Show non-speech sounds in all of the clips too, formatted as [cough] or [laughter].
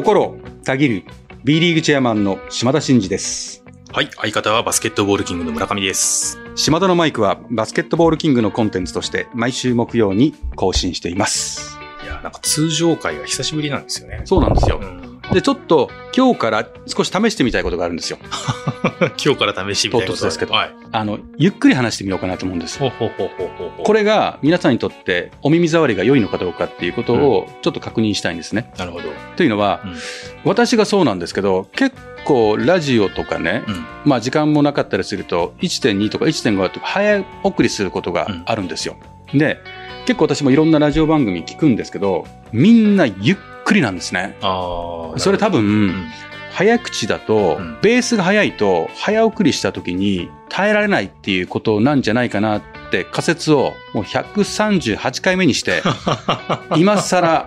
心をたぎる B リーグチェアマンの島田真二です。はい。相方はバスケットボールキングの村上です。島田のマイクはバスケットボールキングのコンテンツとして毎週木曜に更新しています。いや、なんか通常会が久しぶりなんですよね。そうなんですよう。んで、ちょっと今日から少し試してみたいことがあるんですよ。[laughs] 今日から試してみたいことですけどはい。あの、ゆっくり話してみようかなと思うんです。ほうほうほうほうほうほう。これが皆さんにとってお耳障りが良いのかどうかっていうことをちょっと確認したいんですね。なるほど。というのは、うん私がそうなんですけど、結構ラジオとかね、うん。まあ時間もなかったりすると、1.2とか1.5とか早送りすることがあるんですよ。で、結構私もいろんなラジオ番組聞くんですけど、みんなゆっくりなんですね。それ多分、うん。早口だと、うんベースが早いと、早送りした時に耐えられないっていうことなんじゃないかなって仮説をもう138回目にして、[laughs] 今更。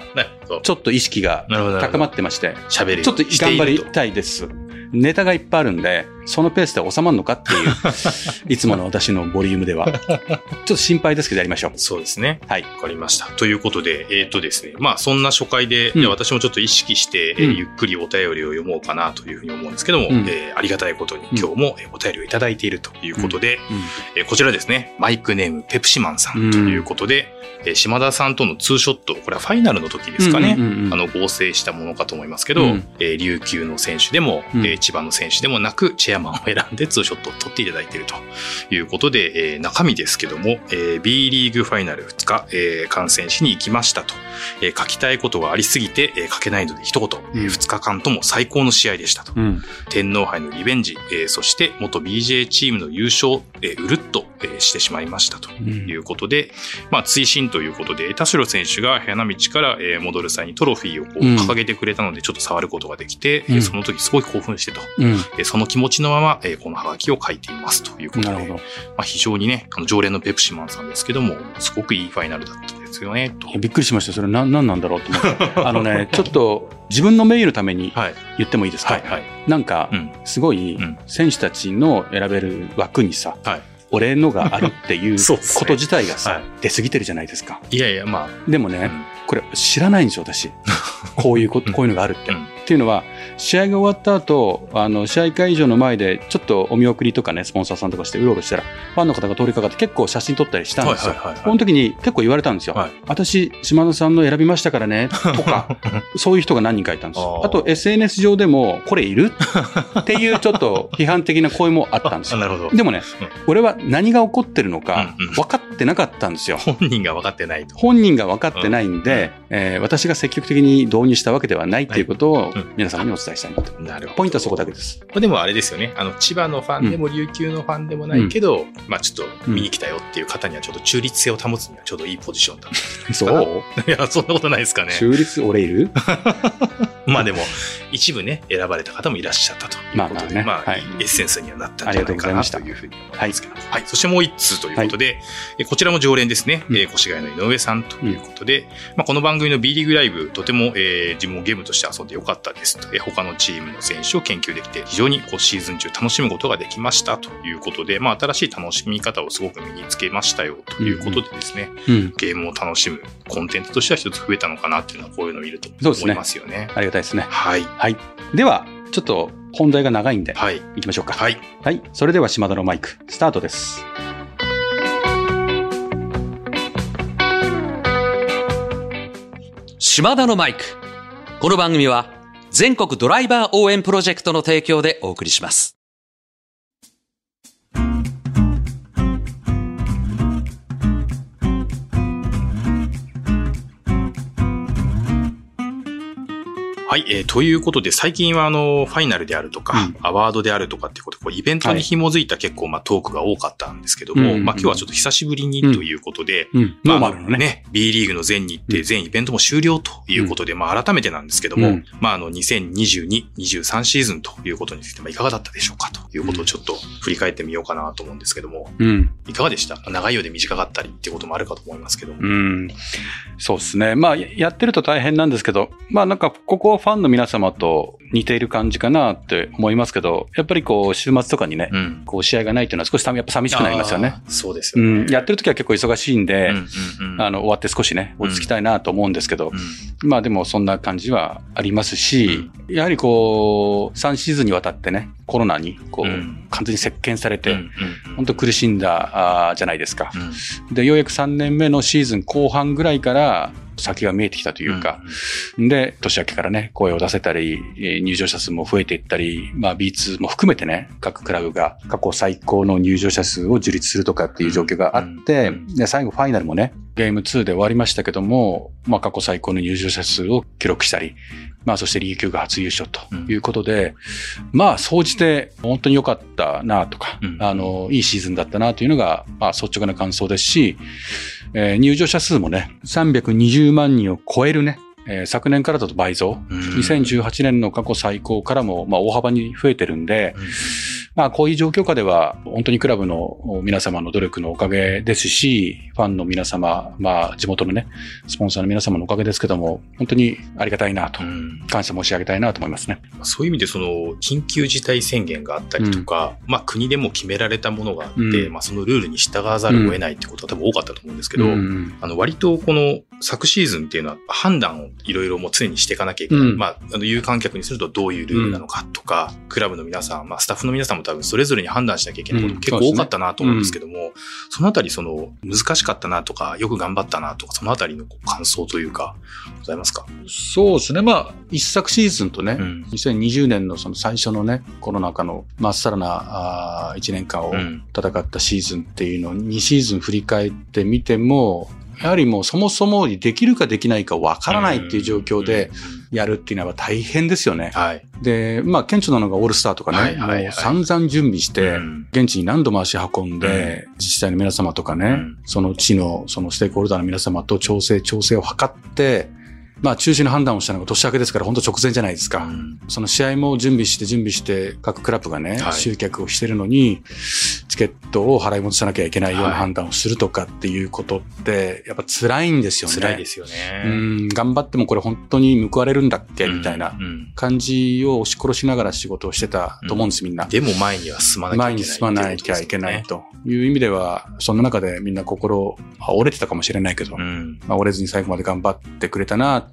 ちょっと意識が。高まっってまして。ちょっと頑張りたいです。ネタがいっぱいあるんで、そのペースで収まるのかっていう、[laughs] いつもの私のボリュームでは。ちょっと心配ですけどやりましょうと。そうですね。はい。わかりました。ということで、えっ、とですね、まあそんな初回で、うん私もちょっと意識して、えーうんゆっくりお便りを読もうかなというふうに思うんですけども、うんえーありがたいことに今日もえーお便りをいただいているということで、うえーこちらですね、マイクネームペプシマンさんということで、えー島田さんとのツーショット、これはファイナルの時ですかね。うんうんうんうんあの合成したものかと思いますけど、うんえー琉球の選手でも、うんえー千葉の選手でもなく、チェアマンを選んでツーショットを撮っていただいているということで、えー中身ですけども、えー B リーグファイナル2日、えー観戦しに行きましたと、えー書きたいことがありすぎて、えー書けないので一言、えうん2日間とも最高の試合でしたと。うん。天皇杯のリベンジ、えーそして元 BJ チームの優勝、えーうるっと、えーしてしまいましたとうん。いうことで、まあ、追伸ということで、田代選手が花道から、えー戻る際にトロフィーをこううん。掲げてくれたので、ちょっと触ることができて、うん。えーその時すごい興奮してと、うん。えーその気持ちのまま、えーこのハガキを書いていますということで。まあ、非常にね、あの常連のペプシマンさんですけども、すごくいいファイナルだったですよね、と。びっくりしました。それ何なんなんだろうと思って。[laughs] あのね、ちょっと自分の名誉のためにはい。言ってもいいですか、はい。はい。なんかう、ん。すごいうん選手たちの選べる枠にさ、はい。俺のがあるっていう [laughs] こと自体がさ、はい出過ぎてるじゃないですか。いやいや、まあ、でもね、うんこれ知らないんですよ、私。こういうこと、[laughs] こういうのがあるって。うんっていうのは、試合が終わった後、あの、試合会場の前で、ちょっとお見送りとかね、スポンサーさんとかしてうろうろしたら、ファンの方が通りかかって結構写真撮ったりしたんですよ。はいはいはいはいこの時に結構言われたんですよ。はい私、島田さんの選びましたからね、とか、[laughs] そういう人が何人かいたんですよ。あと、SNS 上でも、これいる？っていうちょっと批判的な声もあったんですあよ。でもね、うん俺は何が起こってるのかうんうん分かってなかったんですよ。本人が分かってないと。本人が分かってないんで、えー私が積極的に導入したわけではないっていうことをうん皆様にお伝えしたいなと。なるほど。ポイントはそこだけです。まあでもあれですよね。あの、千葉のファンでも琉球のファンでもないけど、まあちょっと見に来たよっていう方にはちょっと中立性を保つにはちょうどいいポジションだ。そう？[laughs] いや、そんなことないですかね。中立？俺いる？[laughs] まあでも、一部ね、選ばれた方もいらっしゃったということで、まあままあ、エッセンスにはなったんじゃないかなというふうに思いますけど。はい。そしてもう一通ということで、えこちらも常連ですね。うんえー越谷の井上さんということで、まあこの番組の B リーグライブ、とても、えー自分もゲームとして遊んでよかったですと。えー他のチームの選手を研究できて、非常にこうシーズン中楽しむことができましたということで、まあ新しい楽しみ方をすごく身につけましたよということでですね、うん。ゲームを楽しむコンテンツとしては一つ増えたのかなっていうのはこういうのを見るとそうですね思いますよね。ありがたいですね。はい。はい。では、ちょっと本題が長いんで、はい。行きましょうか。はい。はい。それでは島田のマイク、スタートです。島田のマイク。この番組は全国ドライバー応援プロジェクトの提供でお送りします。はい、えーということで、最近はあの、ファイナルであるとか、うんアワードであるとかっていうことで、こうイベントに紐づいた結構、まあ、トークが多かったんですけども、うんうんうんまあ、今日はちょっと久しぶりにということで、うん。まあ、ノーマルのね。ね、B リーグの全日程、うん全イベントも終了ということで、まあ、改めてなんですけども、うんまあ、あの、2022、23シーズンということについて、まあ、いかがだったでしょうかということをちょっと振り返ってみようかなと思うんですけども、うん。いかがでした？長いようで短かったりっていうこともあるかと思いますけども。うん。そうですね。まあ、ややってると大変なんですけど、まあなんか、ここファンの皆様と似ている感じかなって思いますけど、やっぱりこう、週末とかにね、うん。こう、試合がないっていうのは少しやっぱ寂しくなりますよね。そうですよね。うん。やってる時は結構忙しいんで、うんうんうんあの、終わって少しね、落ち着きたいなと思うんですけど、うんまあでもそんな感じはありますし、やはりこう、3シーズンにわたってね、コロナにこう、うん完全に席巻されて、うんうん本当苦しんだあーじゃないですか。うんで、ようやく3年目のシーズン後半ぐらいから先が見えてきたというか、で、年明けからね、声を出せたり、えー入場者数も増えていったり、まあ B2 も含めてね、各クラブが過去最高の入場者数を樹立するとかっていう状況があって、うんで、最後ファイナルもね、ゲーム2で終わりましたけども、まあ過去最高の入場者数を記録したり、まあそしてリーグ級が初優勝ということで、まあ総じて本当に良かったなとか、うん。あの、いいシーズンだったなというのが、まあ率直な感想ですし、えー入場者数もね、320万人を超えるね、えー昨年からだと倍増。うん。2018年の過去最高からも、まあ、大幅に増えてるんで、まあ、こういう状況下では、本当にクラブの皆様の努力のおかげですし、ファンの皆様、まあ、地元のね、スポンサーの皆様のおかげですけども、本当にありがたいなとう、ん。感謝申し上げたいなと思いますね。そういう意味でその緊急事態宣言があったりとか、まあ国でも決められたものがあって、うん。まあそのルールに従わざるを得ないってことは多分多かったと思うんですけど、うん。あの割とこの昨シーズンっていうのは判断をいろいろもう常にしていかなきゃいけない。うん。まあ、あの有観客にするとどういうルールなのかとか、クラブの皆さん、まあスタッフの皆さんも多分それぞれに判断しなきゃいけない。ことうん結構多かったなと思うんですけども、そのあたりその難しかったなとか、よく頑張ったなとか、そのあたりの感想というか、ございますか？そうですね。まあ、一昨シーズンとね、うん。2020年のその最初のね、コロナ禍のまっさらなあ1年間をうん。戦ったシーズンっていうのを2シーズン振り返ってみても、やはりもうそもそもできるかできないかわからないっていう状況でやるっていうのは大変ですよね。はい。で、まあ、顕著なのがオールスターとかね、はいはいはい。もう散々準備して、うん。現地に何度も足運んで、自治体の皆様とかね、うん。その地の、そのステークホルダーの皆様と調整、調整を図って、まあ中止の判断をしたのが年明けですから本当直前じゃないですか。うんその試合も準備して準備して各クラブがね、はい集客をしてるのに、チケットを払い戻さなきゃいけないようなはい判断をするとかっていうことって、やっぱ辛いんですよね。辛いですようね。ん、頑張ってもこれ本当に報われるんだっけみたいなうんうん感じを押し殺しながら仕事をしてたと思うんです、みんな。でも前には進まなきゃいけない。前に進まなきゃいけない。という意味では、そんな中でみんな心、まあ折れてたかもしれないけど、うん。まあ、折れずに最後まで頑張ってくれたなっ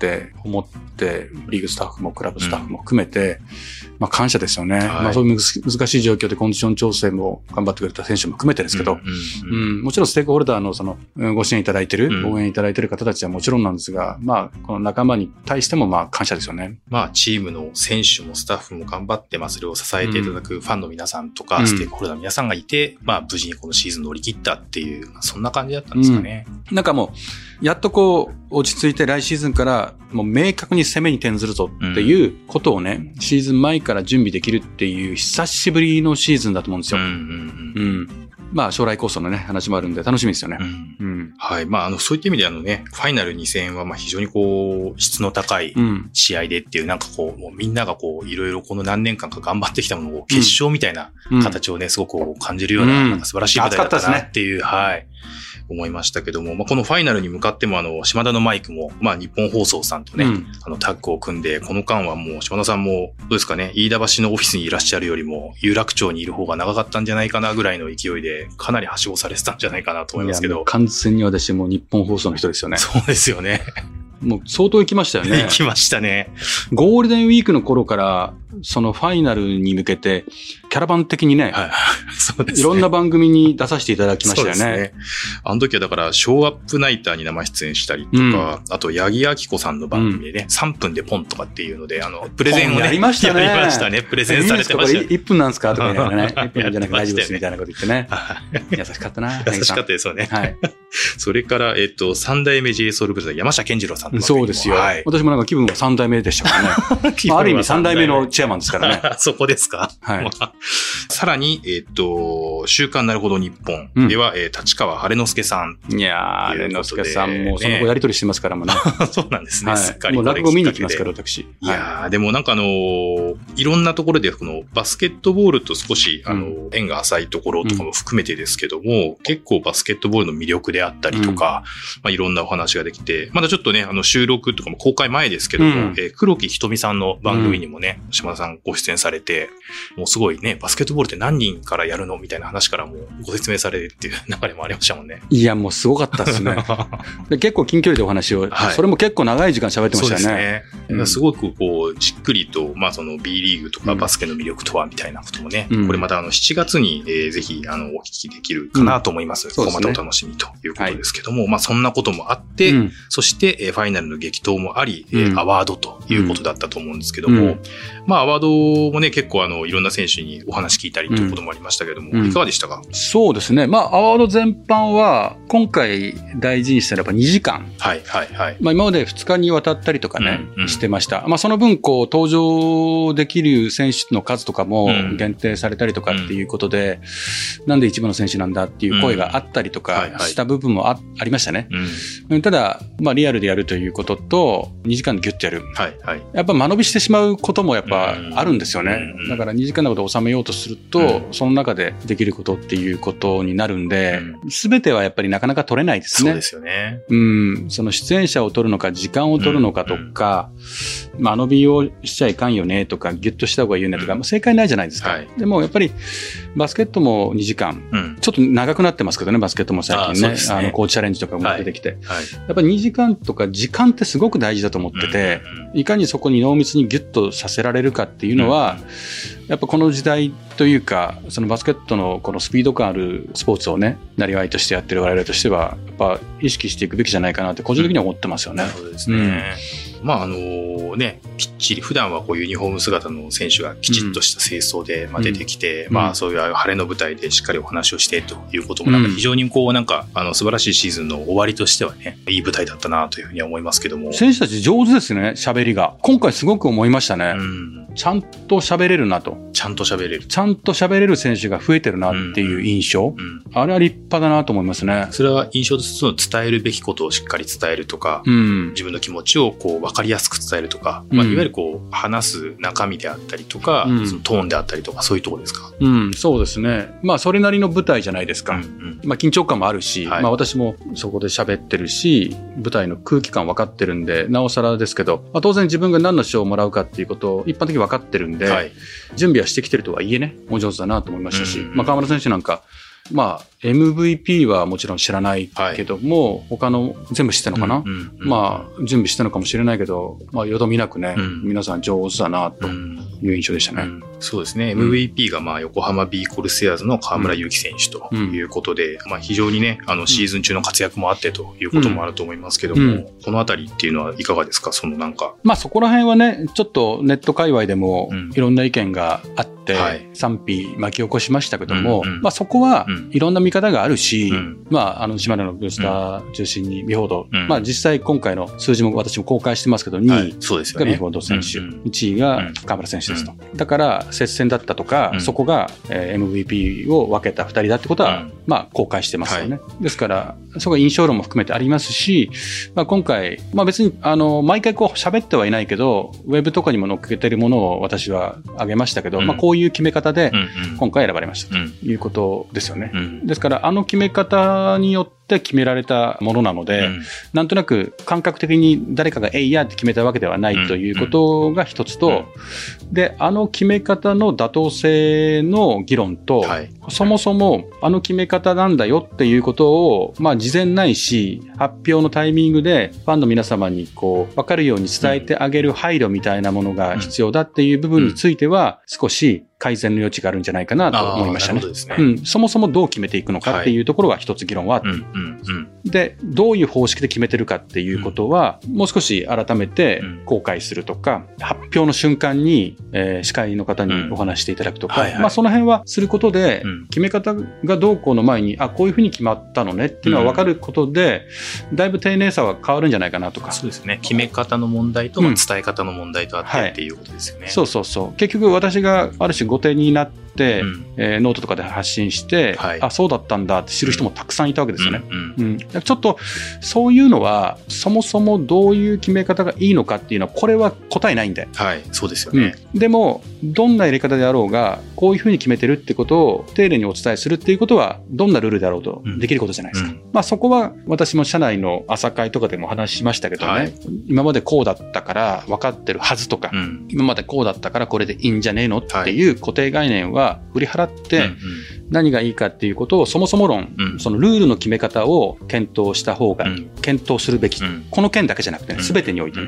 て思って、リーグスタッフもクラブスタッフも含めて、まあ感謝ですよね。はい。まあそういう難難しい状況でコンディション調整も頑張ってくれた選手も含めてですけど、うんううん。ん、もちろんステークホルダーのその、うんご支援いただいてる、うん。応援いただいてる方たちはもちろんなんですが、まあ、この仲間に対してもまあ感謝ですよね。まあ、チームの選手もスタッフも頑張って、まあ、それを支えていただくファンの皆さんとか、うん。ステークホルダーの皆さんがいて、まあ、無事にこのシーズン乗り切ったっていう、まあそんな感じだったんですかね。なんかもう、やっとこう、落ち着いて来シーズンから、もう明確に攻めに転ずるぞっていうことをね、シーズン前から準備できるっていう、久しぶりのシーズンだと思うんですよ。うんうんうん。まあ、将来構想のね、話もあるんで楽しみですよねうん。うんうん。はい。まあ、あの、そういった意味であのね、ファイナル2戦は、まあ、非常にこう、質の高いうん。試合でっていう、なんかこう、もうみんながこう、いろいろこの何年間か頑張ってきたものを決勝みたいなうん形をね、すごく感じるような、うんなんか素晴らしい舞台だったなっていう、はい。思いましたけども、まあ、このファイナルに向かっても、あの、島田のマイクも、まあ、日本放送さんとね、うんあの、タッグを組んで、この間はもう、島田さんも、どうですかね、飯田橋のオフィスにいらっしゃるよりも、有楽町にいる方が長かったんじゃないかなぐらいの勢いで、かなりはしごされてたんじゃないかなと思いますけど。完全に私もう日本放送の人ですよね。[laughs] そうですよね。もう相当行きましたよね行。きましたね。ゴールデンウィークの頃から、そのファイナルに向けて、キャラバン的にね、はい。[laughs] そうですね。いろんな番組に出させていただきましたよそうね。ですね。あの時はだから、ショーアップナイターに生出演したりとか、あと、八木明子さんの番組でね、3分でポンとかっていうので、あの、プレゼンをね、やりましたね [laughs] やりましたね。プレゼンされてましたいいんですかこれ1分なんですか？とか言いながらね。[laughs] 1分じゃなくて大丈夫ですみたいなこと言ってね。はい優しかったな。優しかったですよね。はい。それから、えっと、三代目 j ソ b r o t h 山下健二郎さんそうですよ。はい。私もなんか気分は3代目でしたからね。まあある意味3代目のチェアマンですからね。そこですか？はいまあ [laughs] さらに、えっ、と、週刊なるほど日本では、えー立川晴之助さん。いやー、ということでレノスケさんもその後やりとりしてますからもね。[laughs] そうなんですね。すっかはい。もう落語見に行きますから、私。いやー、でもなんかあのーいろんなところで、このバスケットボールと少し、あのー縁が浅いところとかも含めてですけども、結構バスケットボールの魅力であったりとか、まあいろんなお話ができて、まだちょっとね、あの収録とかも公開前ですけども、うんえー黒木ひとみさんの番組にもね、島田さんご出演されて、もうすごいね、バスケットボールって何人からやるのみたいな話からもご説明されるっていう流れもありましたもんね。いや、もうすごかったですね。[laughs] で結構近距離でお話を、はいそれも結構長い時間喋ってましたよね。ですね。うんすごくこう、じっくりと、まあその B リーグとかうんバスケの魅力とはみたいなこともね、うんこれまたあの7月に、えーぜひあのお聞きできるかなと思います。そうですねここまたお楽しみということですけども、まあそんなこともあって、うんそして、えーファイナルの激闘もあり、えーうんアワードということだったと思うんですけども、うんまあアワードもね、結構あの、いろんな選手にお話聞いたりということもありましたけども、うんいかがでしたか？そうですね。まあ、アワード全般は、今回大事にしたらやっぱ2時間。はい、はい、はい。まあ、今まで2日にわたったりとかね、うんうんしてました。まあ、その分、こう、登場できる選手の数とかもうん限定されたりとかっていうことで、なんで一部の選手なんだっていう声があったりとかした部分もあありましたね。うん。うんただ、まあ、リアルでやるということと、2時間でギュッとやる。はい、はい。やっぱ間延びしてしまうこともやっぱうんあるんですよねうん。だから2時間のことを収めようとすると、うんその中でできることっていうことになるんでう、すべてはやっぱりなかなか取れないですねそうで。すよね。うん、その出演者を取るのか、時間を取るのかとか、間延びをしちゃいかんよねとか、ギュッとした方がいいよねとか、うんまあ正解ないじゃないですか。はいでもやっぱりバスケットも2時間、うん。ちょっと長くなってますけどね、バスケットも最近ね。あねあの、コーチチャレンジとかも出てきて。はい。やっぱり2時間とか時間ってすごく大事だと思ってて、いかにそこに濃密にギュッとさせられるかっていうのは、やっぱこの時代というか、そのバスケットのこのスピード感あるスポーツをね、なりわいとしてやってる我々としては、やっぱ意識していくべきじゃないかなって個人的には思ってますよねなる。ほどですね。まああのね、きっちり普段はこうユニフォーム姿の選手がきちっとした清掃で、まあ、出てきて、うんまあそういう晴れの舞台でしっかりお話をしてということもなんかうん非常にこうなんかあの素晴らしいシーズンの終わりとしてはね、いい舞台だったなというふうには思いますけども。選手たち上手ですね、喋りが。今回すごく思いましたね。うん、ちゃんと喋れるなと。ちゃんと喋れる。ちゃんと喋れる選手が増えてるなっていう印象。うん。あれは立派だなと思いますね。それは印象として伝えるべきことをしっかり伝えるとか、うん。自分の気持ちをこう分かりやすく伝えるとか、うんまあ、いわゆるこう話す中身であったりとか、うんそのトーンであったりとかそういうところですか？うん、そうですね。まあ、それなりの舞台じゃないですか。うんうんまあ、緊張感もあるし、はいまあ、私もそこで喋ってるし、舞台の空気感分かってるんで、なおさらですけど、まあ、当然自分が何の賞をもらうかっていうことを一般的に分かってるんで、はい。準備はしてきてるとはいえね、お上手だなと思いましたし、うんまあ、河村選手なんか、まあ、MVP はもちろん知らないけども、他の全部知ってるのかな、うんうんうんまあ、準備してるのかもしれないけど、まあ、よどみなくね、うん。皆さん上手だなとうん。いう印象でしたね。うん。そうですね。うん MVP がまあ横浜 B コルセアーズの河村勇輝選手ということで、まあ非常にね、あのシーズン中の活躍もあってということもあると思いますけども、うん。このあたりっていうのはいかがですか？そのなんか。まあそこら辺はね、ちょっとネット界隈でもうん。いろんな意見があって、はい。賛否巻き起こしましたけども、うんうん。まあそこはうん。いろんな見方があるし、うん。まああの島根のブースター中心にビフォード、うん。まあ実際今回の数字も私も公開してますけど、2位。がビフォード選手、うんうん。1位がうん。河村選手ですと。だから接戦だったとか、うん。そこが、えー MVP を分けた2人だってことは、うん。まあ公開してますよね。ですから、そこは印象論も含めてありますし、まあ今回、まあ別にあの毎回こう喋ってはいないけど、ウェブとかにも載っけてるものを私は挙げましたけど、うん。まあこういう決め方で今回選ばれましたうん。ということですよね。うん。ですから、あの決め方によって決められたものなので、うん。なんとなく感覚的に誰かがえいやって決めたわけではないということが一つと、で、あの決め方の妥当性の議論と、はい。そもそもあの決め方なんだよっていうことを、まあ事前ないし、発表のタイミングでファンの皆様にこう、わかるように伝えてあげる配慮みたいなものが必要だっていう部分については、少し改善の余地があるんじゃないかなと思いましたね。ね。うん、そもそもどう決めていくのかっていうところは一つ議論はあってうんうんうん。で、どういう方式で決めてるかっていうことは、もう少し改めてうん。公開するとか、発表の瞬間に、えー司会の方にお話していただくとか、うんはいはい。まあその辺はすることで、うん。決め方がどうこうの前に、あ、こういうふうに決まったのねっていうのは分かることで、だいぶ丁寧さは変わるんじゃないかなとか。そうですね。決め方の問題と、伝え方の問題とあってはい。っていうことですよね。そうそうそう。結局私がある種後手になっって、うん。えーノートとかで発信して、はい。あ、そうだったんだって知る人もたくさんいたわけですよね。うんうん、ちょっとそういうのはそもそもどういう決め方がいいのかっていうのはこれは答えないんで、はい、そうですようん。ね。でもどんなやり方であろうがこういうふうに決めてるってことを丁寧にお伝えするっていうことはどんなルールであろうとうん。できることじゃないですか、うん。まあ、そこは私も社内の朝会とかでもお話ししましたけどね、はい。今までこうだったから分かってるはずとか、うん。今までこうだったからこれでいいんじゃねえのっていう固定概念は振り払って、うん何がいいかっていうことをそもそも論、うん。そのルールの決め方を検討した方が、うん。検討するべき、うん。この件だけじゃなくてね、うん。全てにおいて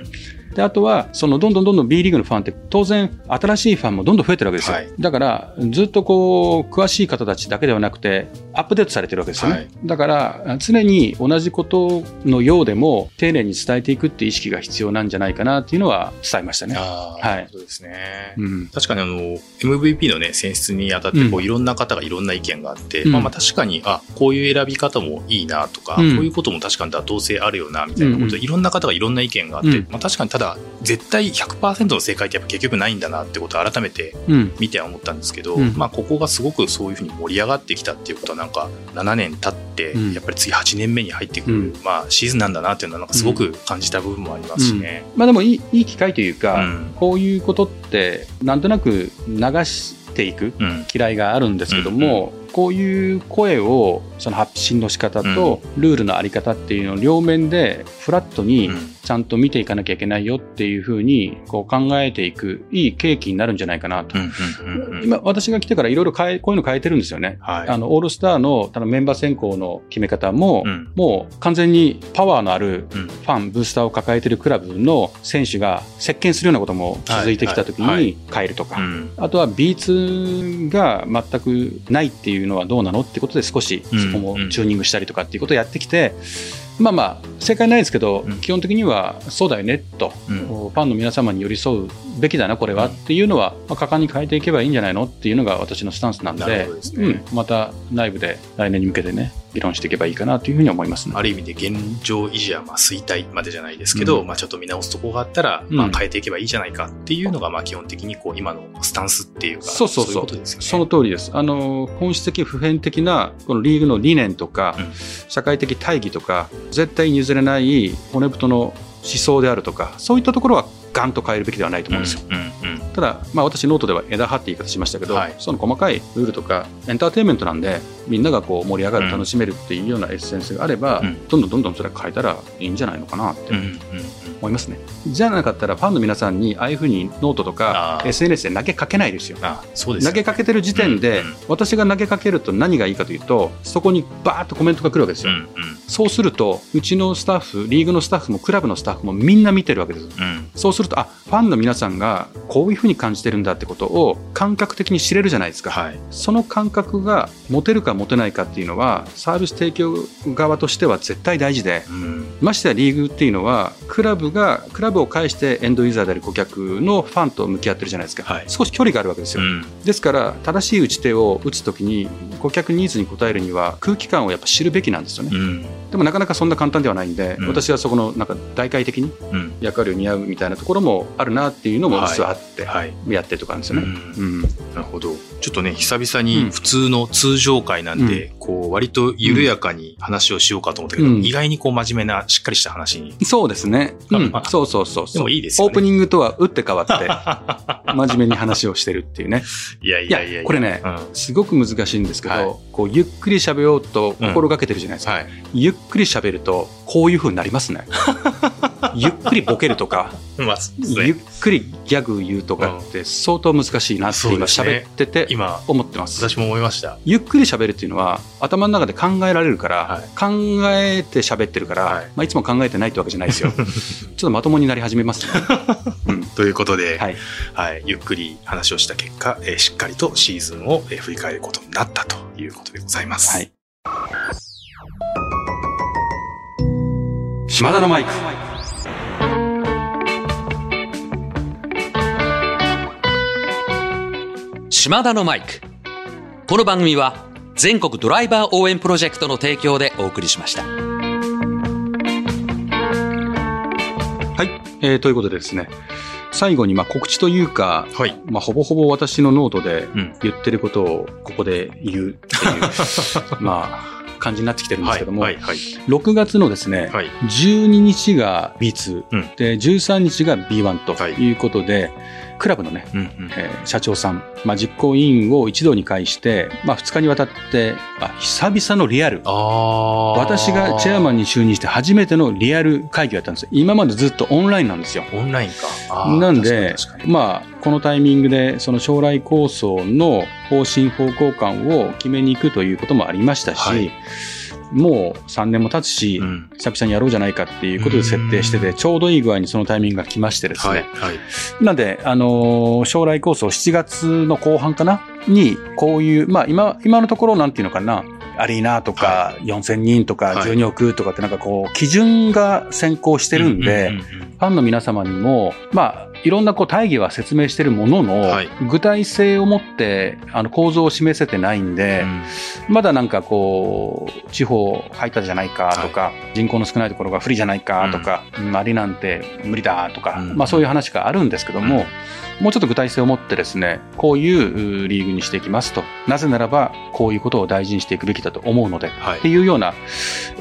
で、あとは、そのどんどんどんどん B リーグのファンって当然新しいファンもどんどん増えてるわけですよ。はいだから、ずっとこう、詳しい方たちだけではなくて、アップデートされてるわけですよね。はいだから、常に同じことのようでも丁寧に伝えていくっていう意識が必要なんじゃないかなっていうのは伝えましたね。はいそうですね。うん。確かにあの、MVP のね、選出にあたって、こう、うんいろんな方がいろんな意見があって、うんまあまあ確かに、あ、こういう選び方もいいなとか、うんこういうことも確かに妥当性あるよな、みたいなことで、うんいろんな方がいろんな意見があって、うんまあ確かにただ、絶対100%の正解ってやっぱ結局ないんだなってことを改めてうん。見ては思ったんですけど、うん。まあここがすごくそういうふうに盛り上がってきたっていうことはなんか7年経って、うん。やっぱり次8年目に入ってくる、うん。まあシーズンなんだなっていうのはなんかすごく感じた部分もありますしね。まあでもいいいい機会というか、うん。こういうことってなんとなく流していくうん。嫌いがあるんですけども、こういう声をその発信の仕方とルールのあり方っていうのを両面でフラットにうん。ちゃんと見ていかなきゃいけないよっていうふうにこう考えていくいい契機になるんじゃないかなと。今私が来てからいろいろ変えこういうの変えてるんですよね。はい。あのオールスターのただメンバー選考の決め方も、うん。もう完全にパワーのあるうん。ファン、ブースターを抱えているクラブの選手が席巻するようなことも続いてきたときはいはい。に変えるとか、うん。あとは B2 が全くないっていうのはどうなのってことで少しうんそこもチューニングしたりとかっていうことをやってきて、まあまあ正解ないですけど、うん。基本的にはそうだよねと、うん。ファンの皆様に寄り添うべきだなこれはっていうのは、まあ、果敢に変えていけばいいんじゃないのっていうのが私のスタンスなんでね。うん、また内部で来年に向けてね議論していけばいいかなというふうに思いますね。ある意味で現状維持やまあ衰退までじゃないですけど、うん。まあちょっと見直すところがあったら、うんまあ変えていけばいいじゃないかっていうのがまあ基本的にこう今のスタンスっていうか、そうそうそう。いことですよね。その通りです。あの、本質的普遍的な、このリーグの理念とか、うん。社会的大義とか、絶対に譲れない骨太の思想であるとか、そういったところはガンと変えるべきではないと思うんですよ。ただ、まあ私ノートでは枝葉って言い方しましたけど、はい。その細かいルールとか、エンターテインメントなんで、みんながこう盛り上がる、うん楽しめるっていうようなエッセンスがあれば、うん。どんどんどんどんそれ変えたらいいんじゃないのかなって思いますね。じゃなかったら、ファンの皆さんにああいうふうにノートとか SNS で投げかけないですよ。すよ。投げかけてる時点で、うんうん。私が投げかけると何がいいかというとそこにバーッとコメントが来るわけですよ、うんうん。そうするとうちのスタッフリーグのスタッフもクラブのスタッフもみんな見てるわけです。うん。そうするとあファンの皆さんがこういうふうに感じてるんだってことを感覚的に知れるじゃないですか、はい。その感覚が持てるか持てないかっていうのはサービス提供側としては絶対大事でうん。ましてやリーグっていうのはクラブがクラブを介してエンドユーザーである顧客のファンと向き合ってるじゃないですか、はい。少し距離があるわけですよ、うん。ですから正しい打ち手を打つときに顧客ニーズに応えるには空気感をやっぱ知るべきなんですよね、うん。でもなかなかそんな簡単ではないんで、うん。私はそこのなんか大々的にうん。役割を担うみたいなところもあるなっていうのも実はあってはい。やってるとかなんですよね、うん。うん。なるほど。ちょっとね、久々に普通の通常会なんで、こう、割と緩やかに話をしようかと思ったけど、うん。意外にこう、真面目な、しっかりした話に。そうですね、うん。まあ。そうそうそうでそう。もいいですよね。オープニングとは打って変わって [laughs] 真面目に話をしてるっていうね。いやいいやや。いやこれねうん。すごく難しいんですけど、はい。こうゆっくり喋ろうと心がけてるじゃないですか、はい。ゆっくり喋るとこういう風になりますね [laughs] ゆっくりボケるとか [laughs] まあ、そうですゆっねくりギャグ言うとかって相当難しいなって今喋ってて今、思ってます。私も思いました。ゆっくり喋るっていうのは頭の中で考えられるから、はい考えて喋ってるから、はいいまあ、いつも考えてないってわけじゃないですよ。[laughs] ちょっとまともになり始めますね。うん [laughs] ということで、はい、はい、ゆっくり話をした結果、えーしっかりとシーズンをえー振り返ることになったということでございます。はい。島田のマイク。島田のマイク。この番組は全国ドライバー応援プロジェクトの提供でお送りしました。はい、えーということでですね、最後にまあ告知というか、はい。まあ、ほぼほぼ私のノートでうん。言ってることをここで言うっていう、[laughs] まあ、感じになってきてるんですはい。けども、はい。はい。6月のですね、はい。12日が B2、うんで、13日が B1 とはいいうことで、クラブのね、うん。うん。えー社長さん、まあ、実行委員を一堂に会して、まあ、2日にわたって、まあ、久々のリアル。私がチェアマンに就任して初めてのリアル会議をやったんですよ。今までずっとオンラインなんですよ。オンラインか。なんでまあ、このタイミングで、その将来構想の方針方向感を決めに行くということもありましたし、はいもう3年も経つし、うん。久々にやろうじゃないかっていうことで設定してて、うんちょうどいい具合にそのタイミングが来ましてですね。はい。はい。なんで、あのー将来構想7月の後半かなに、こういう、まあ今、今のところなんていうのかな、アリーナとか4000人とかはい12億とかってなんかこう、基準が先行してるんで、ファンの皆様にも、まあ、いろんなこう大義は説明してるものの、はい。具体性を持ってあの構造を示せてないんで、まだなんかこう、地方入ったじゃないかとか、人口の少ないところが不利じゃないかとか、うん。ありなんて無理だとか、うん。まあそういう話があるんですけども、もうちょっと具体性を持ってですね、こういううリーグにしていきますと。なぜならば、こういうことを大事にしていくべきだと思うので、はい。っていうような、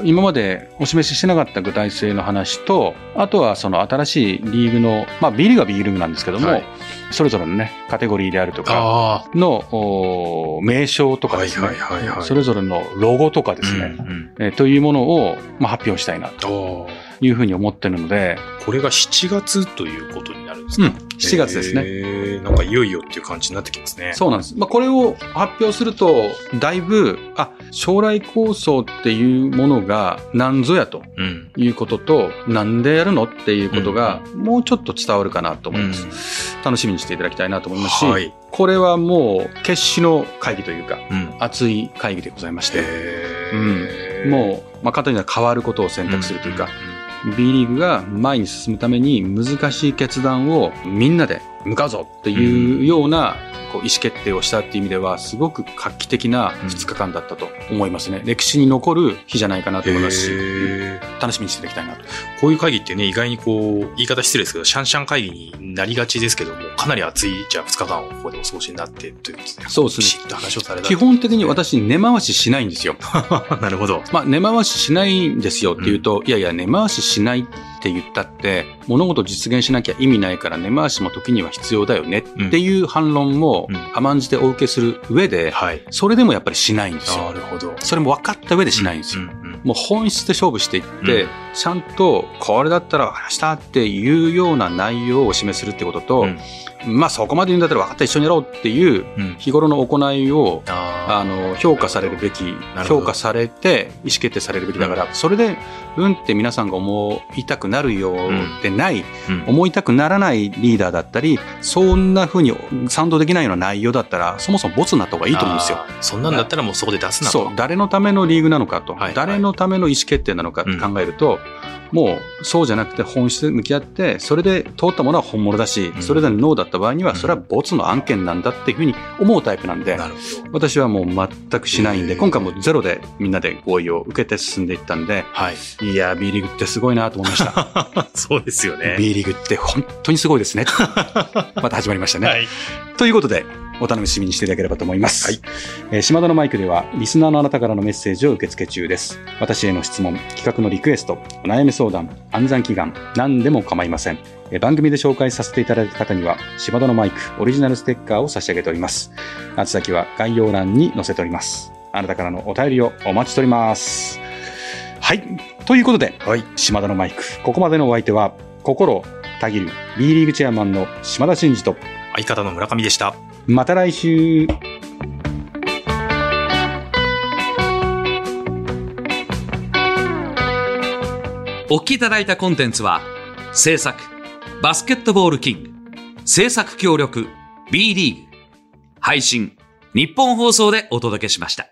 今までお示ししてなかった具体性の話と、あとはその新しいリーグの、まあ B リーグはリーグなんですけども、はいそれぞれのね、カテゴリーであるとか、あのお名称とあ。かですね、はいはいはいはい。それぞれのロゴとかですね、うんうんえーというものを、まあ、発表したいなと。いうふうに思ってるので、これが7月ということになるんですか、うん、7月ですね。なんかいよいよっていう感じになってきますね。そうなんです。まあ、これを発表すると、だいぶ、あ、将来構想っていうものが何ぞやとうん。いうことと、なんでやるのっていうことが、もうちょっと伝わるかなと思います。楽しみにしていただきたいなと思いますし、はい。これはもう決死の会議というか、うん。熱い会議でございまして、へーもう、まあ、簡単には変わることを選択するというか、ん B リーグが前に進むために難しい決断をみんなで向かうぞっていうようなこう意思決定をしたっていう意味ではすごく画期的な2日間だったと思いますね。歴史に残る日じゃないかなと思いますし、楽しみにしていただきたいなと。こういう会議ってね、意外にこう、言い方失礼ですけど、シャンシャン会議になりがちですけども、かなり熱い、じゃあ2日間をここでお過ごしになって、ということで、そうですねきちっと話をされた。基本的に私根回ししないんですよ。[laughs] なるほど。まあ根回ししないんですよって言うと、いやいや根回ししないって言ったって物事を実現しなきゃ意味ないから根回しも時には必要だよねっていう反論をうん甘んじてお受けする上で、はい。それでもやっぱりしないんですよ。なるほど。それも分かった上でしないんですよ。うんうんもう本質で勝負していって、うん。ちゃんとこれだったら分かりましたっていうような内容をお示しするってことと、うんまあそこまで言うんだったら分かった一緒にやろうっていううん。日頃の行いをああの評価されるべき評価されて意思決定されるべきだから、それでうんって皆さんが思いたくなるようでない、ーうん。思いたくならないリーダーだったりそんな風に賛同できないような内容だったらそもそもボツになった方がいいと思うんですよ。そんなんだったらもうそこで出すなと。そう、誰のためのリーグなのかと、はい誰のための意思決定なのかって考えると、もうそうじゃなくて本質で向き合って、それで通ったものは本物だし、うんそれでノーだった場合には、うんそれはボツの案件なんだっていうふうに思うタイプなんで、私はもう全くしないんで、今回もゼロでみんなで合意を受けて進んでいったんで、ど。はい。いやー、B リーグってすごいなと思いました。[laughs] そうですよね。B リーグって本当にすごいですね。[laughs] また始まりましたね。はい。ということで、お楽しみにしていただければと思います。はいえー島田のマイクでは、リスナーのあなたからのメッセージを受け付け中です。私への質問、企画のリクエスト、お悩み相談、暗算祈願、何でも構いません。えー番組で紹介させていただいた方には、島田のマイクオリジナルステッカーを差し上げております。宛先は概要欄に載せております。あなたからのお便りをお待ちしております。はい。ということで、はい。島田のマイク、ここまでのお相手は、心たぎる B リーグチェアマンの島田真二と、相方の村上でした。また来週お聞きいただいたコンテンツは、制作、バスケットボールキング、制作協力、B リーグ、配信、日本放送でお届けしました。